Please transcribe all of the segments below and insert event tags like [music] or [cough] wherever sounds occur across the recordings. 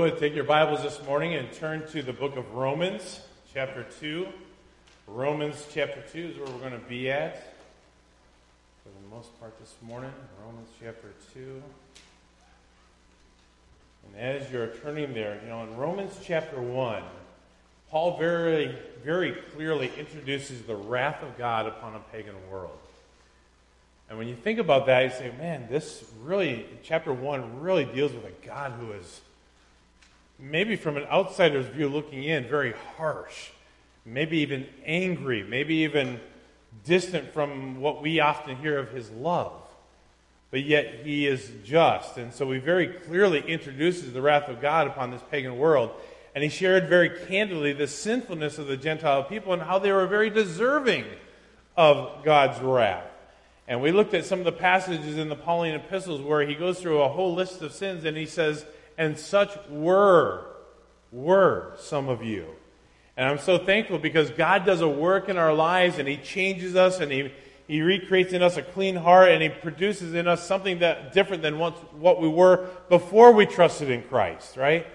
would, take your Bibles this morning and turn to the book of Romans, chapter 2. Romans chapter 2 is where we're going to be at for the most part this morning. Romans chapter 2. And as you're turning there, you know, in Romans chapter 1, Paul very, very clearly introduces the wrath of God upon a pagan world. And when you think about that, you say, man, this really, chapter 1 really deals with a God who is, maybe from an outsider's view looking in, very harsh, maybe even angry, maybe even distant from what we often hear of his love. But yet he is just. And so he very clearly introduces the wrath of God upon this pagan world. And he shared very candidly the sinfulness of the Gentile people and how they were very deserving of God's wrath. And we looked at some of the passages in the Pauline epistles where he goes through a whole list of sins and he says, And such were, were some of you. And I'm so thankful because God does a work in our lives and he changes us and he, he recreates in us a clean heart and he produces in us something that different than what, what we were before we trusted in Christ, right?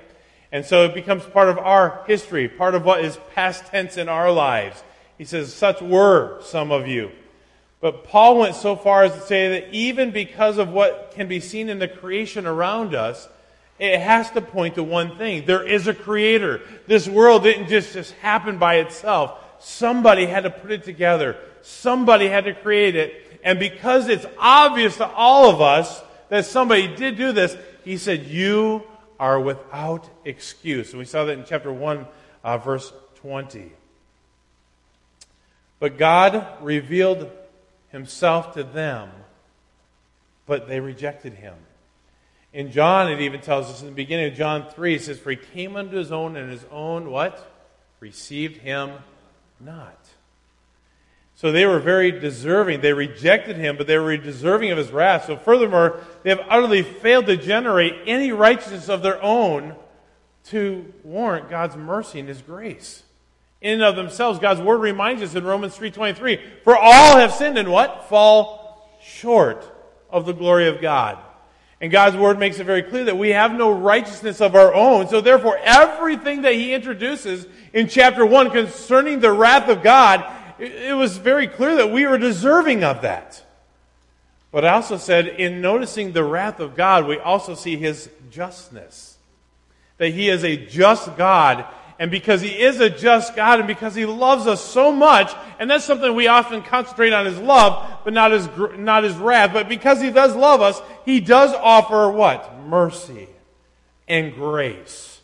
And so it becomes part of our history, part of what is past tense in our lives. He says, Such were some of you. But Paul went so far as to say that even because of what can be seen in the creation around us, it has to point to one thing. There is a creator. This world didn't just, just happen by itself. Somebody had to put it together. Somebody had to create it. And because it's obvious to all of us that somebody did do this, he said, You are without excuse. And we saw that in chapter 1, uh, verse 20. But God revealed himself to them, but they rejected him. In John, it even tells us in the beginning of John 3, it says, For he came unto his own, and his own, what? Received him not. So they were very deserving. They rejected him, but they were deserving of his wrath. So furthermore, they have utterly failed to generate any righteousness of their own to warrant God's mercy and his grace in and of themselves. God's word reminds us in Romans 3.23, for all have sinned and what? Fall short of the glory of God. And God's word makes it very clear that we have no righteousness of our own. So therefore, everything that he introduces in chapter 1 concerning the wrath of God, it was very clear that we were deserving of that. But I also said, in noticing the wrath of God, we also see his justness. That he is a just God and because He is a just God and because He loves us so much, and that's something we often concentrate on His love, but not His, not His wrath, but because He does love us, He does offer what? Mercy and grace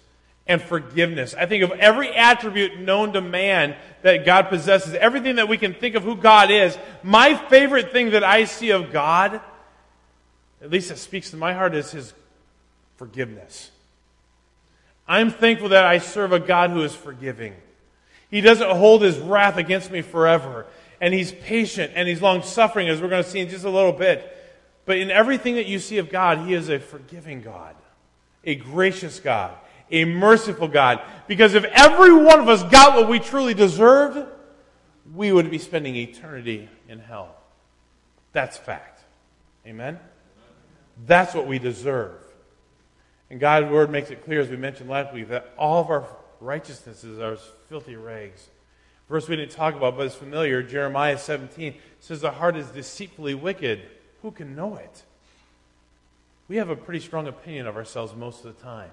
and forgiveness. I think of every attribute known to man that God possesses, everything that we can think of who God is, my favorite thing that I see of God, at least it speaks to my heart, is His forgiveness. I'm thankful that I serve a God who is forgiving. He doesn't hold his wrath against me forever. And he's patient and he's long suffering, as we're going to see in just a little bit. But in everything that you see of God, he is a forgiving God, a gracious God, a merciful God. Because if every one of us got what we truly deserved, we would be spending eternity in hell. That's fact. Amen? That's what we deserve. And God's word makes it clear, as we mentioned last week, that all of our righteousnesses are as filthy rags. Verse we didn't talk about, but it's familiar. Jeremiah 17 says, The heart is deceitfully wicked. Who can know it? We have a pretty strong opinion of ourselves most of the time.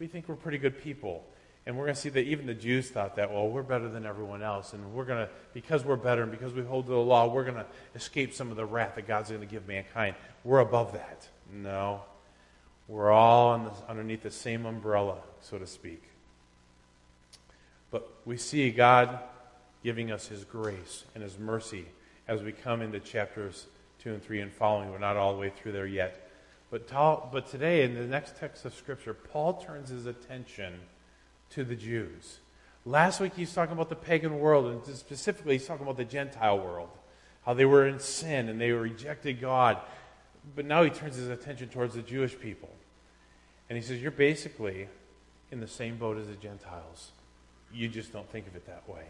We think we're pretty good people. And we're going to see that even the Jews thought that, well, we're better than everyone else. And we're going to, because we're better and because we hold to the law, we're going to escape some of the wrath that God's going to give mankind. We're above that. No. We're all underneath the same umbrella, so to speak. But we see God giving us His grace and His mercy as we come into chapters 2 and 3 and following. We're not all the way through there yet. But, but today, in the next text of Scripture, Paul turns his attention to the Jews. Last week, he's talking about the pagan world, and specifically, he's talking about the Gentile world. How they were in sin and they rejected God. But now he turns his attention towards the Jewish people. And he says, You're basically in the same boat as the Gentiles. You just don't think of it that way.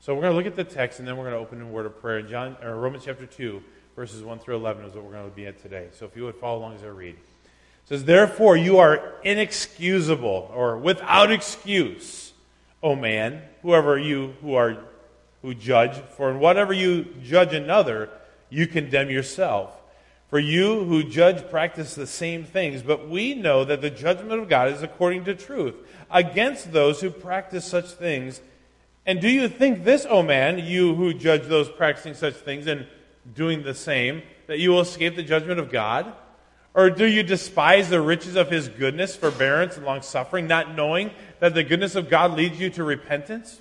So we're going to look at the text, and then we're going to open in a word of prayer. John, or Romans chapter 2, verses 1 through 11 is what we're going to be at today. So if you would follow along as I read. says, Therefore you are inexcusable or without excuse, O man, whoever you who are who judge, for in whatever you judge another, you condemn yourself. For you who judge practice the same things, but we know that the judgment of God is according to truth against those who practice such things. And do you think this, O man, you who judge those practicing such things and doing the same, that you will escape the judgment of God? Or do you despise the riches of his goodness, forbearance, and long suffering, not knowing that the goodness of God leads you to repentance?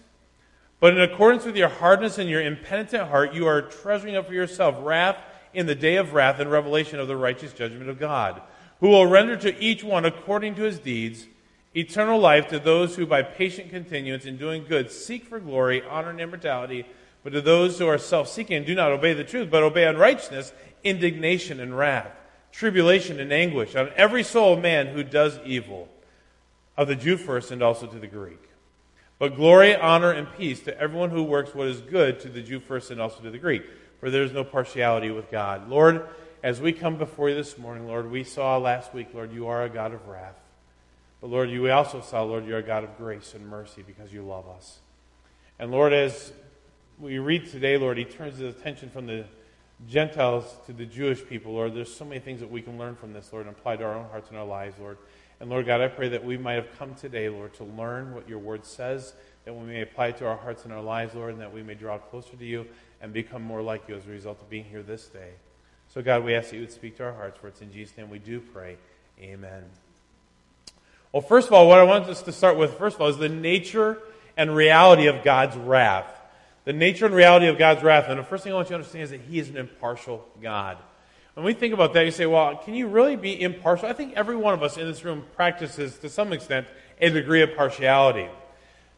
But in accordance with your hardness and your impenitent heart, you are treasuring up for yourself wrath in the day of wrath and revelation of the righteous judgment of God, who will render to each one according to his deeds eternal life to those who by patient continuance in doing good seek for glory, honor, and immortality, but to those who are self seeking and do not obey the truth, but obey unrighteousness, indignation and wrath tribulation and anguish on every soul of man who does evil, of the Jew first and also to the Greek. But glory, honor, and peace to everyone who works what is good, to the Jew first and also to the Greek. For there is no partiality with God. Lord, as we come before you this morning, Lord, we saw last week, Lord, you are a God of wrath. But Lord, you, also saw, Lord, you're a God of grace and mercy because you love us. And Lord, as we read today, Lord, he turns his attention from the Gentiles to the Jewish people, Lord. There's so many things that we can learn from this, Lord, and apply to our own hearts and our lives, Lord. And Lord God, I pray that we might have come today, Lord, to learn what your word says, that we may apply it to our hearts and our lives, Lord, and that we may draw closer to you and become more like you as a result of being here this day. So, God, we ask that you would speak to our hearts, for it's in Jesus' name we do pray. Amen. Well, first of all, what I want us to start with, first of all, is the nature and reality of God's wrath the nature and reality of God's wrath. And the first thing I want you to understand is that He is an impartial God. When we think about that, you say, well, can you really be impartial? I think every one of us in this room practices, to some extent, a degree of partiality.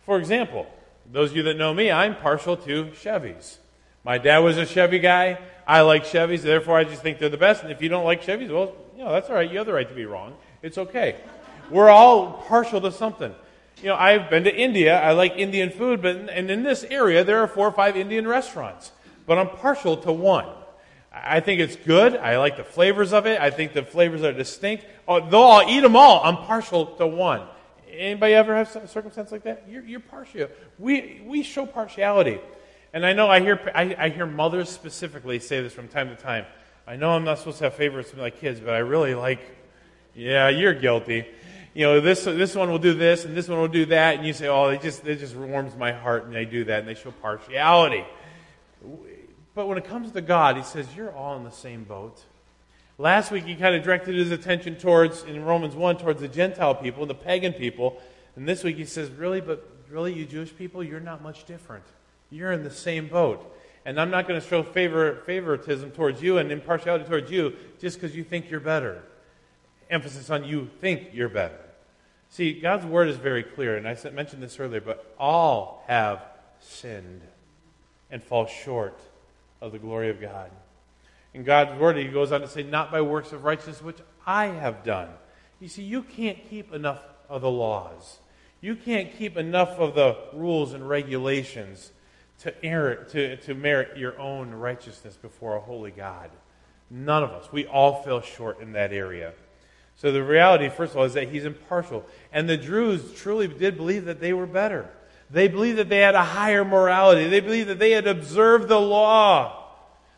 For example, those of you that know me, I'm partial to Chevys. My dad was a Chevy guy. I like Chevys, therefore I just think they're the best. And if you don't like Chevys, well, you know, that's all right. You have the right to be wrong. It's okay. We're all partial to something you know, I've been to India. I like Indian food, but and in this area there are four or five Indian restaurants. But I'm partial to one. I think it's good. I like the flavors of it. I think the flavors are distinct. Oh, though I'll eat them all, I'm partial to one. Anybody ever have a circumstance like that? You're, you're partial. We, we show partiality. And I know I hear, I, I hear mothers specifically say this from time to time. I know I'm not supposed to have favorites with my kids, but I really like, yeah, you're guilty you know, this, this one will do this and this one will do that. And you say, oh, it just, it just warms my heart and they do that and they show partiality. But when it comes to God, he says, you're all in the same boat. Last week, he kind of directed his attention towards, in Romans 1, towards the Gentile people, and the pagan people. And this week, he says, really, but really, you Jewish people, you're not much different. You're in the same boat. And I'm not going to show favor, favoritism towards you and impartiality towards you just because you think you're better. Emphasis on you think you're better. See, God's word is very clear, and I mentioned this earlier, but all have sinned and fall short of the glory of God. In God's word, he goes on to say, Not by works of righteousness which I have done. You see, you can't keep enough of the laws. You can't keep enough of the rules and regulations to, to, to merit your own righteousness before a holy God. None of us. We all fell short in that area. So the reality, first of all, is that he's impartial. And the Jews truly did believe that they were better. They believed that they had a higher morality. They believed that they had observed the law.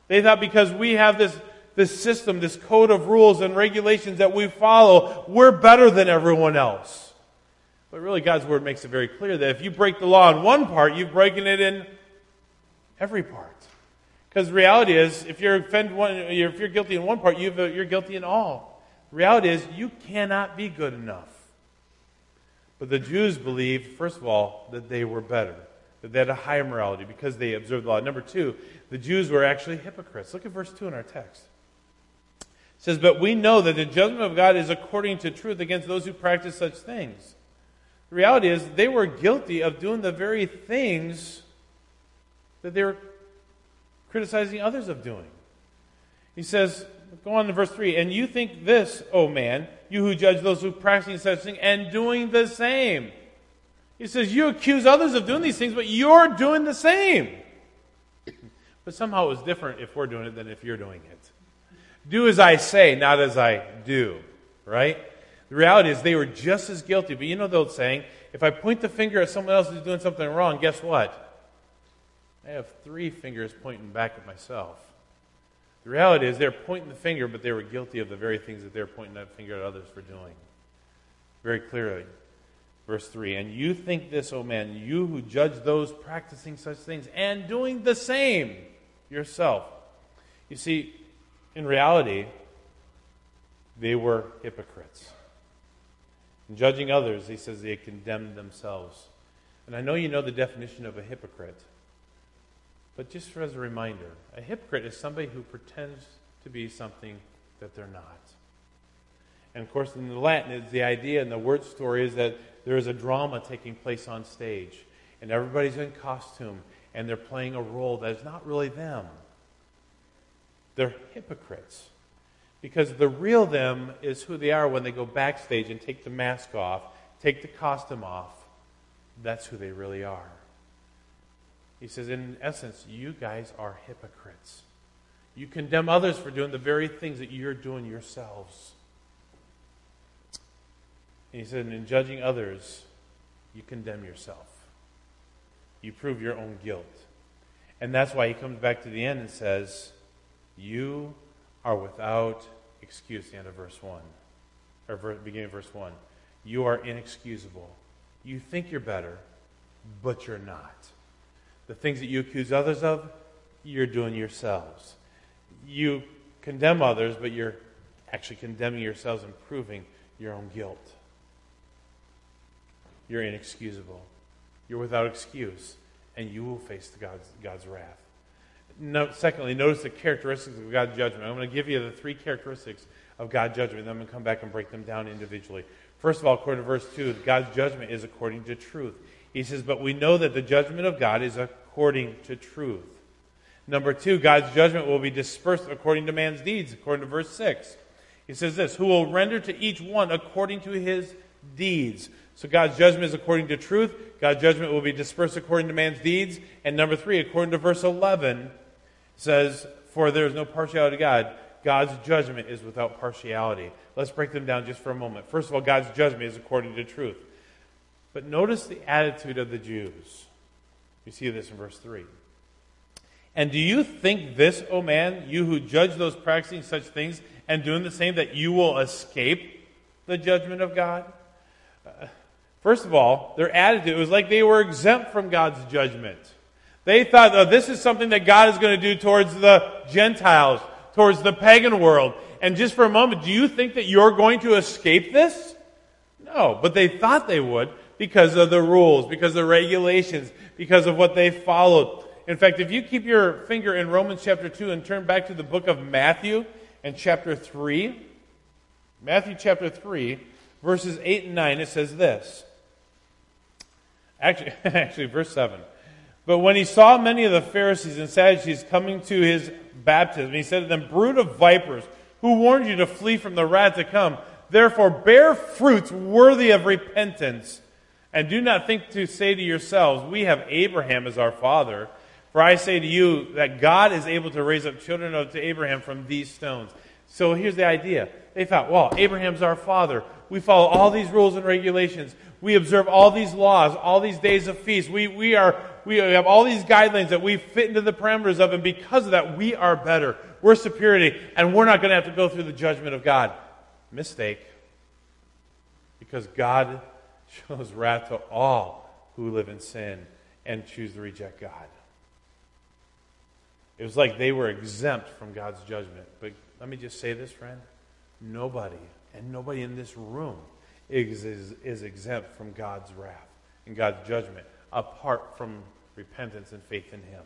They thought because we have this, this system, this code of rules and regulations that we follow, we're better than everyone else. But really, God's word makes it very clear that if you break the law in one part, you've broken it in every part. Because the reality is, if you're, one, if you're guilty in one part, you're guilty in all. The reality is, you cannot be good enough. But the Jews believed, first of all, that they were better, that they had a higher morality because they observed the law. Number two, the Jews were actually hypocrites. Look at verse 2 in our text. It says, But we know that the judgment of God is according to truth against those who practice such things. The reality is, they were guilty of doing the very things that they were criticizing others of doing. He says, Go on to verse 3. And you think this, O man, you who judge those who practice such things, and doing the same. He says, You accuse others of doing these things, but you're doing the same. [clears throat] But somehow it was different if we're doing it than if you're doing it. Do as I say, not as I do. right? The reality is they were just as guilty. But you know the old saying if I point the finger at someone else who's doing something wrong, guess what? I have three fingers pointing back at myself. The reality is they're pointing the finger, but they were guilty of the very things that they're pointing that finger at others for doing. Very clearly. Verse 3 And you think this, O man, you who judge those practicing such things and doing the same yourself. You see, in reality, they were hypocrites. In judging others, he says they condemned themselves. And I know you know the definition of a hypocrite. But just as a reminder, a hypocrite is somebody who pretends to be something that they're not. And of course, in the Latin, the idea and the word story is that there is a drama taking place on stage, and everybody's in costume, and they're playing a role that is not really them. They're hypocrites. Because the real them is who they are when they go backstage and take the mask off, take the costume off. That's who they really are. He says, in essence, you guys are hypocrites. You condemn others for doing the very things that you're doing yourselves. And he said, in judging others, you condemn yourself. You prove your own guilt. And that's why he comes back to the end and says, You are without excuse, the end of verse 1, or beginning of verse 1. You are inexcusable. You think you're better, but you're not. The things that you accuse others of, you're doing yourselves. You condemn others, but you're actually condemning yourselves and proving your own guilt. You're inexcusable. You're without excuse, and you will face God's, God's wrath. No, secondly, notice the characteristics of God's judgment. I'm going to give you the three characteristics of God's judgment, then I'm going to come back and break them down individually. First of all, according to verse 2, God's judgment is according to truth. He says, But we know that the judgment of God is according to truth. Number two, God's judgment will be dispersed according to man's deeds, according to verse 6. He says this Who will render to each one according to his deeds. So God's judgment is according to truth. God's judgment will be dispersed according to man's deeds. And number three, according to verse 11, says, For there is no partiality to God. God's judgment is without partiality. Let's break them down just for a moment. First of all, God's judgment is according to truth. But notice the attitude of the Jews. You see this in verse 3. And do you think this, O man, you who judge those practicing such things and doing the same, that you will escape the judgment of God? Uh, first of all, their attitude was like they were exempt from God's judgment. They thought, oh, this is something that God is going to do towards the Gentiles, towards the pagan world. And just for a moment, do you think that you're going to escape this? No, but they thought they would because of the rules, because of the regulations, because of what they followed. In fact, if you keep your finger in Romans chapter 2 and turn back to the book of Matthew and chapter 3, Matthew chapter 3, verses 8 and 9, it says this. Actually, [laughs] actually verse 7. But when he saw many of the Pharisees and Sadducees coming to his baptism, he said to them, Brood of vipers, who warned you to flee from the wrath to come? Therefore, bear fruits worthy of repentance. And do not think to say to yourselves, We have Abraham as our father. For I say to you that God is able to raise up children to Abraham from these stones. So here's the idea. They thought, well, Abraham's our father. We follow all these rules and regulations. We observe all these laws, all these days of feast. We, we, are, we have all these guidelines that we fit into the parameters of, and because of that, we are better. We're superior, and we're not going to have to go through the judgment of God. Mistake. Because God shows wrath to all who live in sin and choose to reject God. It was like they were exempt from God's judgment. But let me just say this, friend. Nobody, and nobody in this room, is, is, is exempt from God's wrath and God's judgment apart from repentance and faith in Him.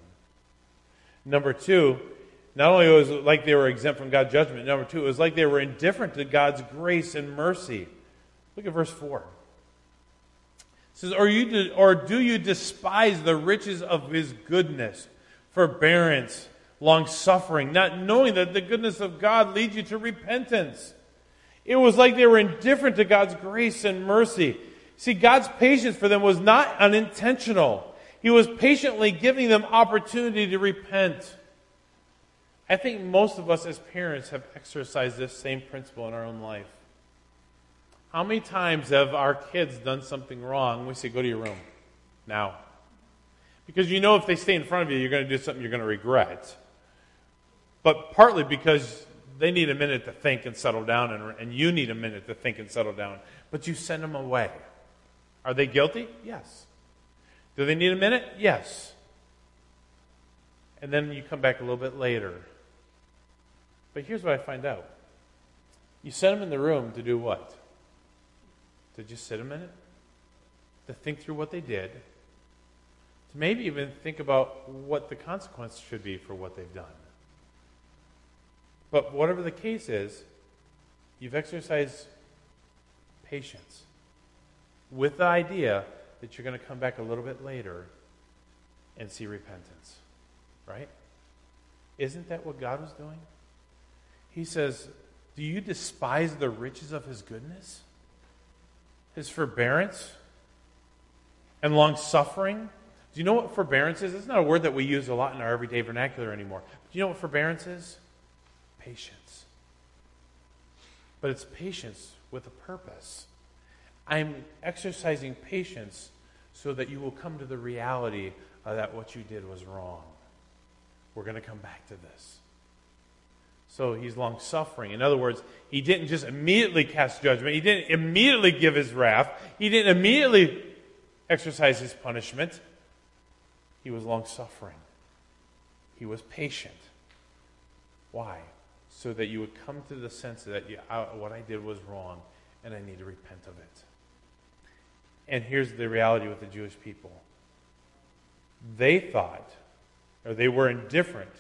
Number two, not only was it like they were exempt from God's judgment, number two, it was like they were indifferent to God's grace and mercy. Look at verse 4. Says, or, you, or do you despise the riches of his goodness, forbearance, long suffering, not knowing that the goodness of God leads you to repentance? It was like they were indifferent to God's grace and mercy. See, God's patience for them was not unintentional. He was patiently giving them opportunity to repent. I think most of us as parents have exercised this same principle in our own life. How many times have our kids done something wrong? We say, go to your room now. Because you know if they stay in front of you, you're going to do something you're going to regret. But partly because they need a minute to think and settle down, and, and you need a minute to think and settle down. But you send them away. Are they guilty? Yes. Do they need a minute? Yes. And then you come back a little bit later. But here's what I find out you send them in the room to do what? To just sit a minute? To think through what they did? To maybe even think about what the consequence should be for what they've done. But whatever the case is, you've exercised patience with the idea that you're going to come back a little bit later and see repentance. Right? Isn't that what God was doing? He says, Do you despise the riches of his goodness? His forbearance and long suffering? Do you know what forbearance is? It's not a word that we use a lot in our everyday vernacular anymore. Do you know what forbearance is? Patience. But it's patience with a purpose. I'm exercising patience so that you will come to the reality that what you did was wrong. We're going to come back to this. So he's long suffering. In other words, he didn't just immediately cast judgment, he didn't immediately give his wrath, he didn't immediately exercise his punishment. He was long suffering, he was patient. Why? So that you would come to the sense that you, I, what I did was wrong and I need to repent of it. And here's the reality with the Jewish people they thought, or they were indifferent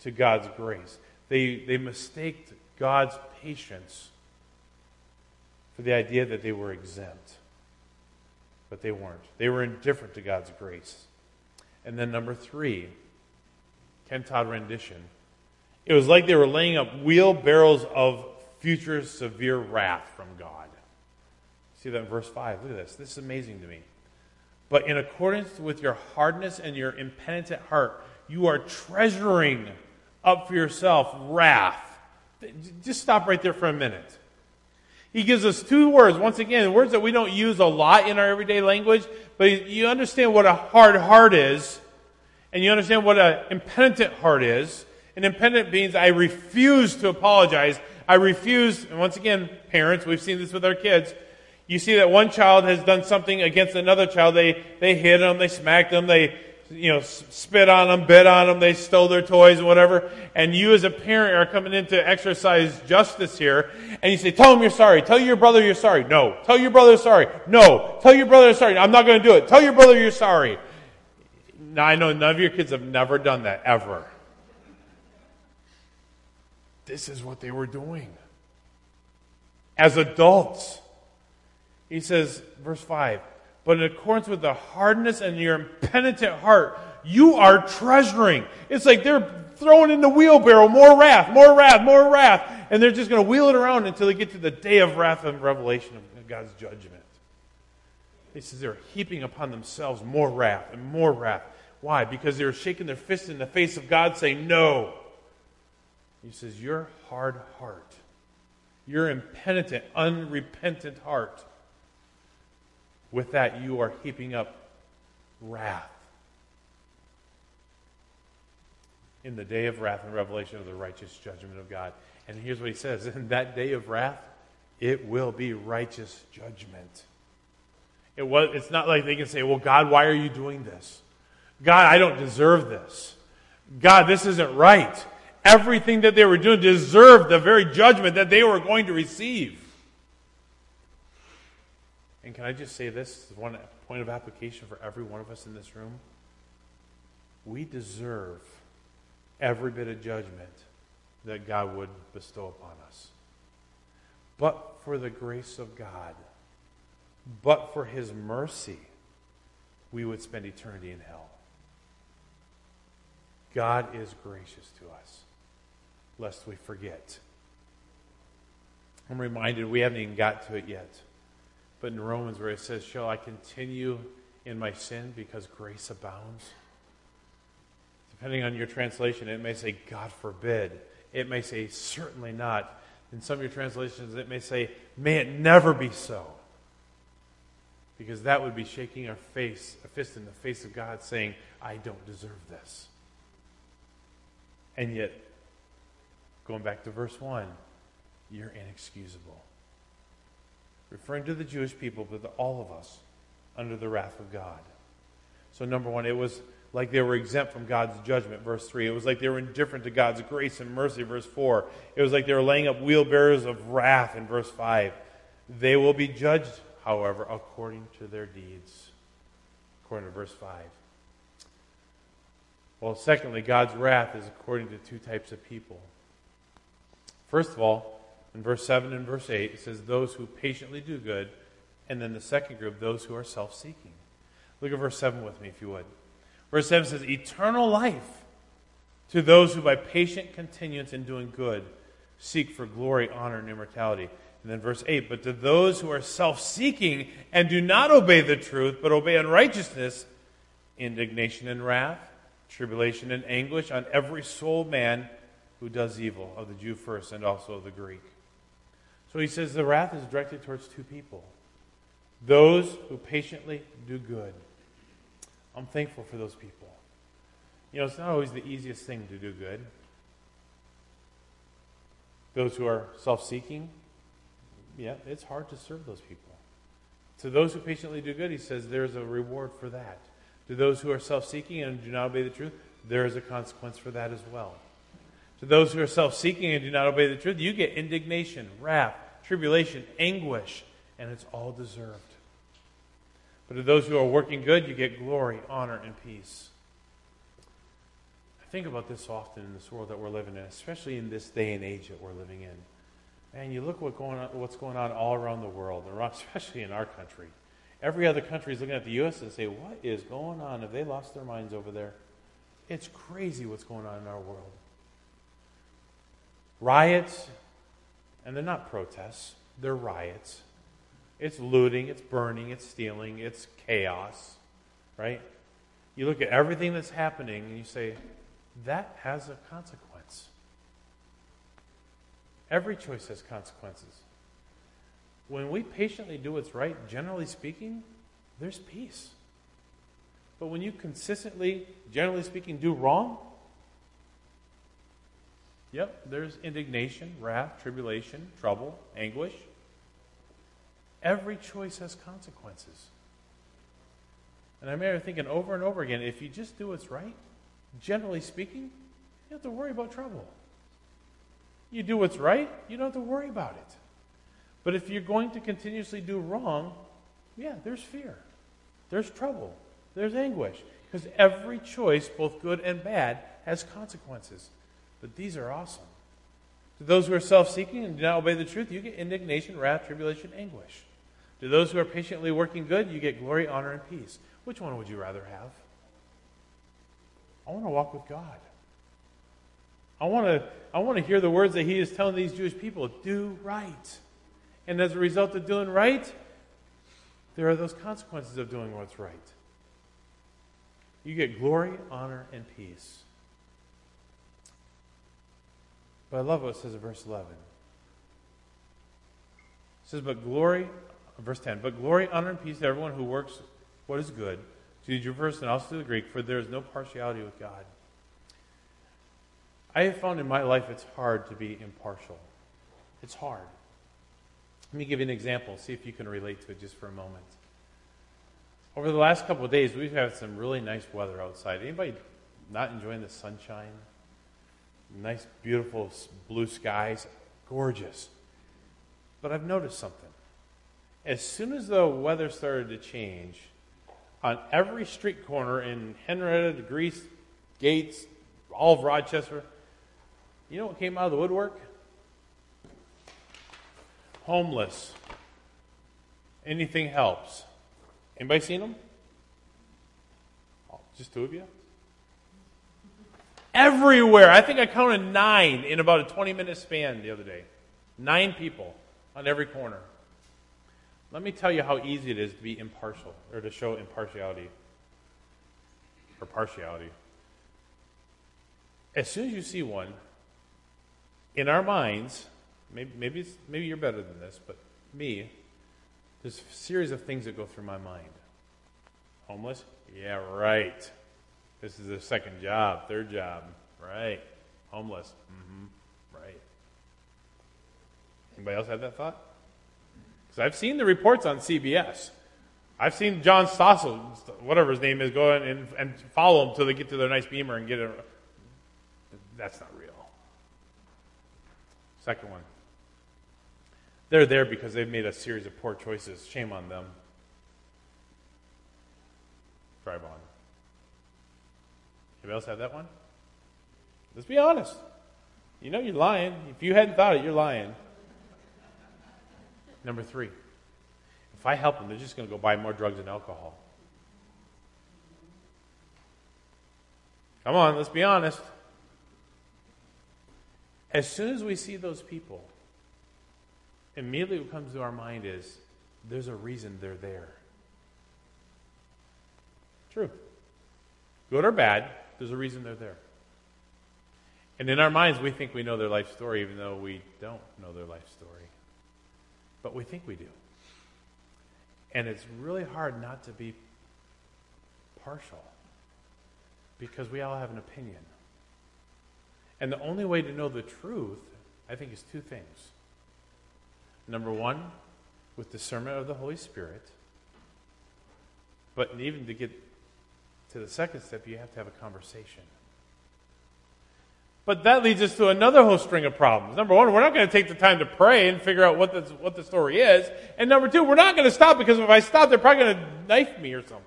to God's grace. They, they mistaked God's patience for the idea that they were exempt. But they weren't. They were indifferent to God's grace. And then, number three, Ken Todd rendition. It was like they were laying up wheelbarrows of future severe wrath from God. See that in verse 5. Look at this. This is amazing to me. But in accordance with your hardness and your impenitent heart, you are treasuring up for yourself wrath. Just stop right there for a minute. He gives us two words, once again, words that we don't use a lot in our everyday language, but you understand what a hard heart is, and you understand what an impenitent heart is. An impenitent means I refuse to apologize. I refuse, and once again, parents, we've seen this with our kids, you see that one child has done something against another child. They, they hit them, they smacked them, they you know, spit on them, bit on them, they stole their toys and whatever. And you as a parent are coming in to exercise justice here. And you say, tell him you're sorry. Tell your brother you're sorry. No. Tell your brother sorry. No. Tell your brother sorry. I'm not going to do it. Tell your brother you're sorry. Now I know none of your kids have never done that ever. This is what they were doing. As adults. He says, verse 5, but in accordance with the hardness and your impenitent heart, you are treasuring. It's like they're throwing in the wheelbarrow more wrath, more wrath, more wrath, and they're just going to wheel it around until they get to the day of wrath and revelation of God's judgment. He says they're heaping upon themselves more wrath and more wrath. Why? Because they were shaking their fists in the face of God, saying, No. He says, Your hard heart, your impenitent, unrepentant heart with that, you are heaping up wrath. In the day of wrath and revelation of the righteous judgment of God. And here's what he says In that day of wrath, it will be righteous judgment. It was, it's not like they can say, Well, God, why are you doing this? God, I don't deserve this. God, this isn't right. Everything that they were doing deserved the very judgment that they were going to receive. And can I just say this as one point of application for every one of us in this room? We deserve every bit of judgment that God would bestow upon us. But for the grace of God, but for his mercy, we would spend eternity in hell. God is gracious to us, lest we forget. I'm reminded we haven't even got to it yet. But in Romans, where it says, Shall I continue in my sin because grace abounds? Depending on your translation, it may say, God forbid. It may say, Certainly not. In some of your translations, it may say, May it never be so. Because that would be shaking our face, a fist in the face of God, saying, I don't deserve this. And yet, going back to verse 1, you're inexcusable. Referring to the Jewish people, but all of us under the wrath of God. So, number one, it was like they were exempt from God's judgment, verse 3. It was like they were indifferent to God's grace and mercy, verse 4. It was like they were laying up wheelbarrows of wrath, in verse 5. They will be judged, however, according to their deeds, according to verse 5. Well, secondly, God's wrath is according to two types of people. First of all, in verse 7 and verse 8, it says, Those who patiently do good. And then the second group, those who are self seeking. Look at verse 7 with me, if you would. Verse 7 says, Eternal life to those who by patient continuance in doing good seek for glory, honor, and immortality. And then verse 8, But to those who are self seeking and do not obey the truth, but obey unrighteousness, indignation and wrath, tribulation and anguish on every soul man who does evil, of the Jew first and also of the Greek. So he says the wrath is directed towards two people those who patiently do good. I'm thankful for those people. You know, it's not always the easiest thing to do good. Those who are self seeking, yeah, it's hard to serve those people. To those who patiently do good, he says there's a reward for that. To those who are self seeking and do not obey the truth, there is a consequence for that as well. To those who are self seeking and do not obey the truth, you get indignation, wrath, tribulation, anguish, and it's all deserved. But to those who are working good, you get glory, honor, and peace. I think about this often in this world that we're living in, especially in this day and age that we're living in. And you look what going on, what's going on all around the world, [laughs] especially in our country. Every other country is looking at the U.S. and say, "What is going on? Have they lost their minds over there?" It's crazy what's going on in our world. Riots, and they're not protests; they're riots. It's looting, it's burning, it's stealing, it's chaos, right? You look at everything that's happening and you say, that has a consequence. Every choice has consequences. When we patiently do what's right, generally speaking, there's peace. But when you consistently, generally speaking, do wrong, yep, there's indignation, wrath, tribulation, trouble, anguish. Every choice has consequences. And I remember thinking over and over again if you just do what's right, generally speaking, you don't have to worry about trouble. You do what's right, you don't have to worry about it. But if you're going to continuously do wrong, yeah, there's fear, there's trouble, there's anguish. Because every choice, both good and bad, has consequences. But these are awesome. To those who are self seeking and do not obey the truth, you get indignation, wrath, tribulation, anguish. To those who are patiently working good, you get glory, honor, and peace. Which one would you rather have? I want to walk with God. I want to, I want to hear the words that he is telling these Jewish people do right. And as a result of doing right, there are those consequences of doing what's right. You get glory, honor, and peace. But I love what it says in verse 11. It says, But glory, verse 10, but glory, honor, and peace to everyone who works what is good, to the Jew first and also to the Greek, for there is no partiality with God. I have found in my life it's hard to be impartial. It's hard. Let me give you an example, see if you can relate to it just for a moment. Over the last couple of days, we've had some really nice weather outside. Anybody not enjoying the sunshine? Nice, beautiful blue skies. Gorgeous. But I've noticed something as soon as the weather started to change, on every street corner in Henrietta, Greece, Gates, all of Rochester, you know what came out of the woodwork? Homeless. Anything helps. Anybody seen them? Just two of you? Everywhere. I think I counted nine in about a 20 minute span the other day. Nine people on every corner. Let me tell you how easy it is to be impartial or to show impartiality or partiality. As soon as you see one, in our minds, maybe, maybe, maybe you're better than this, but me, there's a series of things that go through my mind. Homeless? Yeah, right. This is a second job, third job. Right. Homeless? Mm-hmm. Right. Anybody else have that thought? Because I've seen the reports on CBS. I've seen John Stossel, whatever his name is, go in and, and follow them until they get to their nice beamer and get it. That's not real. Second one. They're there because they've made a series of poor choices. Shame on them. Drive on. Anybody else have that one? Let's be honest. You know you're lying. If you hadn't thought it, you're lying. Number three. If I help them, they're just going to go buy more drugs and alcohol. Come on, let's be honest. As soon as we see those people, immediately what comes to our mind is there's a reason they're there. True. Good or bad, there's a reason they're there. And in our minds, we think we know their life story, even though we don't know their life story. But we think we do. And it's really hard not to be partial because we all have an opinion. And the only way to know the truth, I think, is two things. Number one, with the discernment of the Holy Spirit. But even to get to the second step, you have to have a conversation. But that leads us to another whole string of problems. Number one, we're not going to take the time to pray and figure out what the, what the story is. And number two, we're not going to stop because if I stop, they're probably going to knife me or something.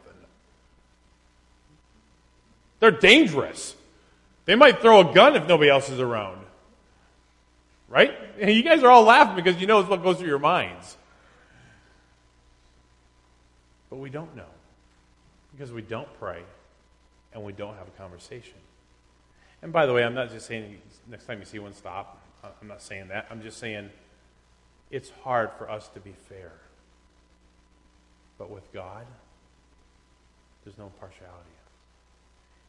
They're dangerous. They might throw a gun if nobody else is around. Right? And you guys are all laughing because you know it's what goes through your minds. But we don't know because we don't pray and we don't have a conversation. And by the way, I'm not just saying next time you see one, stop. I'm not saying that. I'm just saying it's hard for us to be fair. But with God, there's no partiality.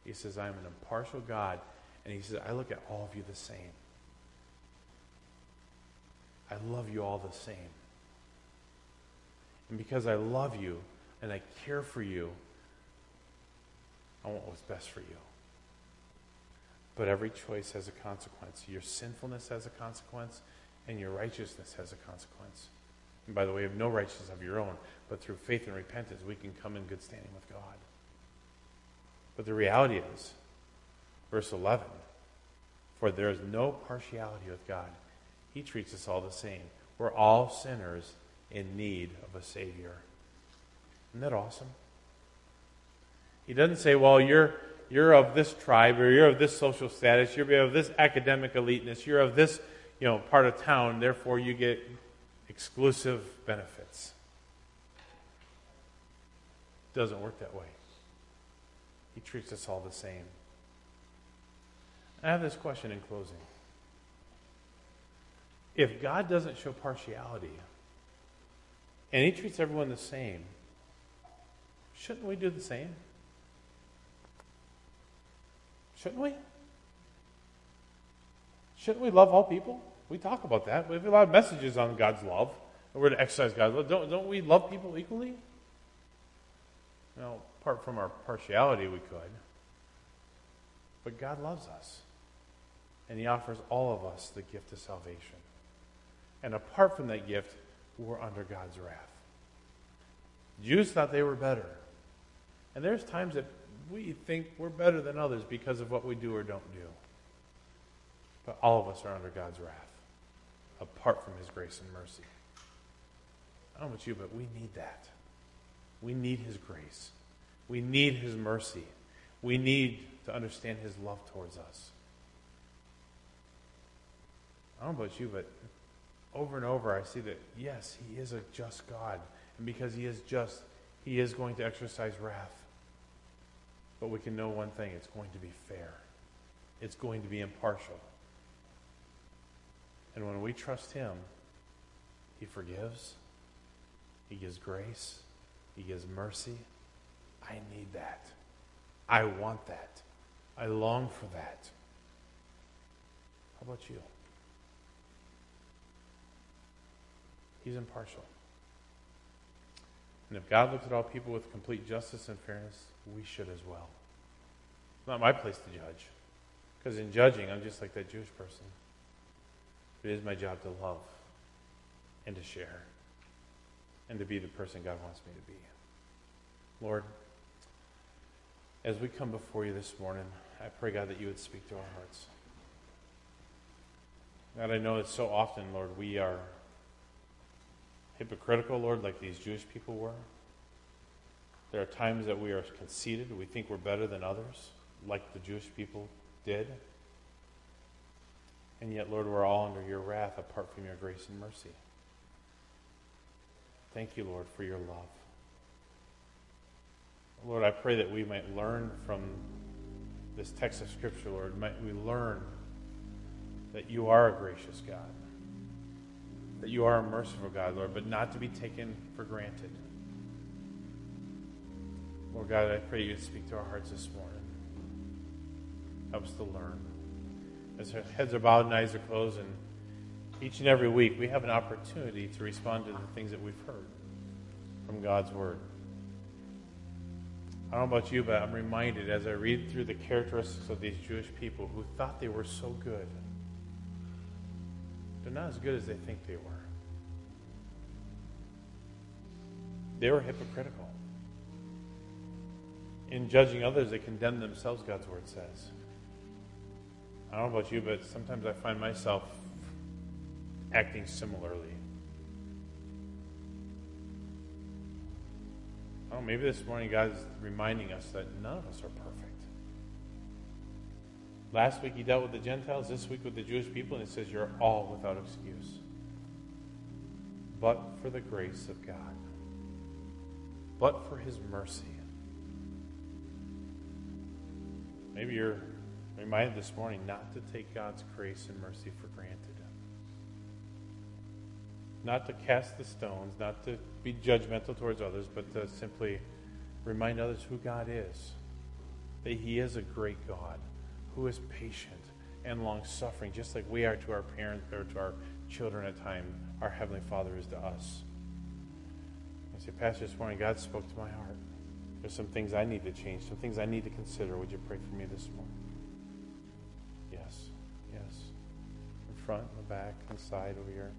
He says, I'm an impartial God. And he says, I look at all of you the same. I love you all the same. And because I love you and I care for you, I want what's best for you. But every choice has a consequence. Your sinfulness has a consequence, and your righteousness has a consequence. And by the way, you have no righteousness of your own, but through faith and repentance, we can come in good standing with God. But the reality is, verse 11, for there is no partiality with God. He treats us all the same. We're all sinners in need of a Savior. Isn't that awesome? He doesn't say, well, you're you're of this tribe or you're of this social status, you're of this academic eliteness, you're of this you know, part of town, therefore you get exclusive benefits. It doesn't work that way. He treats us all the same. I have this question in closing. If God doesn't show partiality and he treats everyone the same, shouldn't we do the same? Shouldn't we? Shouldn't we love all people? We talk about that. We have a lot of messages on God's love. We're to exercise God's love. Don't, don't we love people equally? Now, apart from our partiality, we could. But God loves us. And He offers all of us the gift of salvation. And apart from that gift, we're under God's wrath. Jews thought they were better. And there's times that we think we're better than others because of what we do or don't do. But all of us are under God's wrath, apart from His grace and mercy. I don't know about you, but we need that. We need His grace. We need His mercy. We need to understand His love towards us. I don't know about you, but over and over I see that, yes, He is a just God. And because He is just, He is going to exercise wrath. But we can know one thing it's going to be fair, it's going to be impartial. And when we trust Him, He forgives, He gives grace, He gives mercy. I need that. I want that. I long for that. How about you? He's impartial. And if God looks at all people with complete justice and fairness, we should as well. It's not my place to judge. Because in judging, I'm just like that Jewish person. It is my job to love and to share and to be the person God wants me to be. Lord, as we come before you this morning, I pray, God, that you would speak to our hearts. God, I know that so often, Lord, we are hypocritical, Lord, like these Jewish people were. There are times that we are conceited. We think we're better than others, like the Jewish people did. And yet, Lord, we're all under your wrath apart from your grace and mercy. Thank you, Lord, for your love. Lord, I pray that we might learn from this text of Scripture, Lord. Might we learn that you are a gracious God, that you are a merciful God, Lord, but not to be taken for granted. Lord God, I pray you speak to our hearts this morning. Help us to learn. As our heads are bowed and eyes are closed, and each and every week we have an opportunity to respond to the things that we've heard from God's Word. I don't know about you, but I'm reminded as I read through the characteristics of these Jewish people who thought they were so good. They're not as good as they think they were. They were hypocritical. In judging others, they condemn themselves, God's word says. I don't know about you, but sometimes I find myself acting similarly. Oh, maybe this morning God is reminding us that none of us are perfect. Last week he dealt with the Gentiles, this week with the Jewish people, and he says, You're all without excuse. But for the grace of God, but for his mercy. Maybe you're reminded this morning not to take God's grace and mercy for granted. Not to cast the stones, not to be judgmental towards others, but to simply remind others who God is. That He is a great God who is patient and long suffering, just like we are to our parents or to our children at times, our Heavenly Father is to us. I say, Pastor, this morning God spoke to my heart. There's some things I need to change, some things I need to consider. Would you pray for me this morning? Yes, yes. In front, in the back, in the side, over here.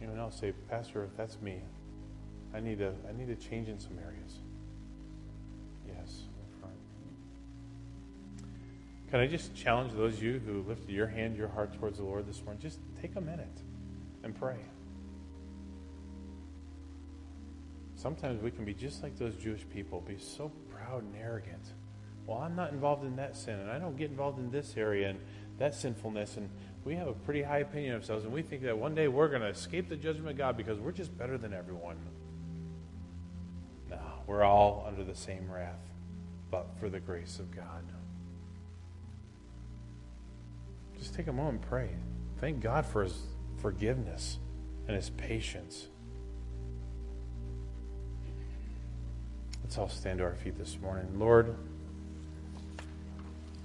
Anyone else say, Pastor, that's me. I need to I need to change in some areas. Yes, in front. Can I just challenge those of you who lifted your hand, your heart towards the Lord this morning? Just take a minute and pray. Sometimes we can be just like those Jewish people, be so proud and arrogant. Well, I'm not involved in that sin, and I don't get involved in this area and that sinfulness, and we have a pretty high opinion of ourselves, and we think that one day we're going to escape the judgment of God because we're just better than everyone. No, we're all under the same wrath, but for the grace of God. Just take a moment and pray. Thank God for His forgiveness and His patience. Let's all stand to our feet this morning. Lord,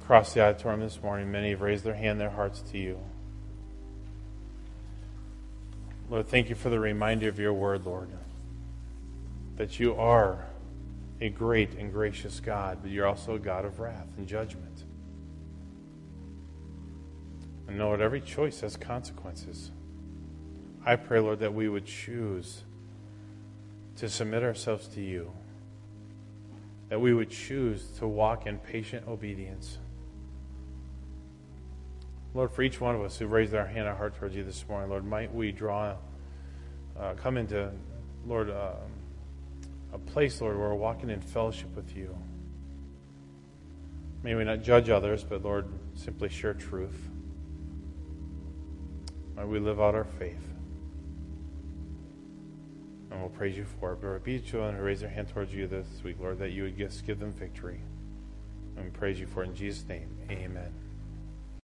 across the auditorium this morning, many have raised their hand, their hearts to you. Lord, thank you for the reminder of your word, Lord, that you are a great and gracious God, but you're also a God of wrath and judgment. And Lord, every choice has consequences. I pray, Lord, that we would choose to submit ourselves to you that we would choose to walk in patient obedience. Lord, for each one of us who raised our hand, our heart towards you this morning, Lord, might we draw, uh, come into, Lord, uh, a place, Lord, where we're walking in fellowship with you. May we not judge others, but, Lord, simply share truth. May we live out our faith. And we'll praise you for it. But each one who raise their hand towards you this week, Lord, that you would just give them victory. And we praise you for it in Jesus' name. Amen.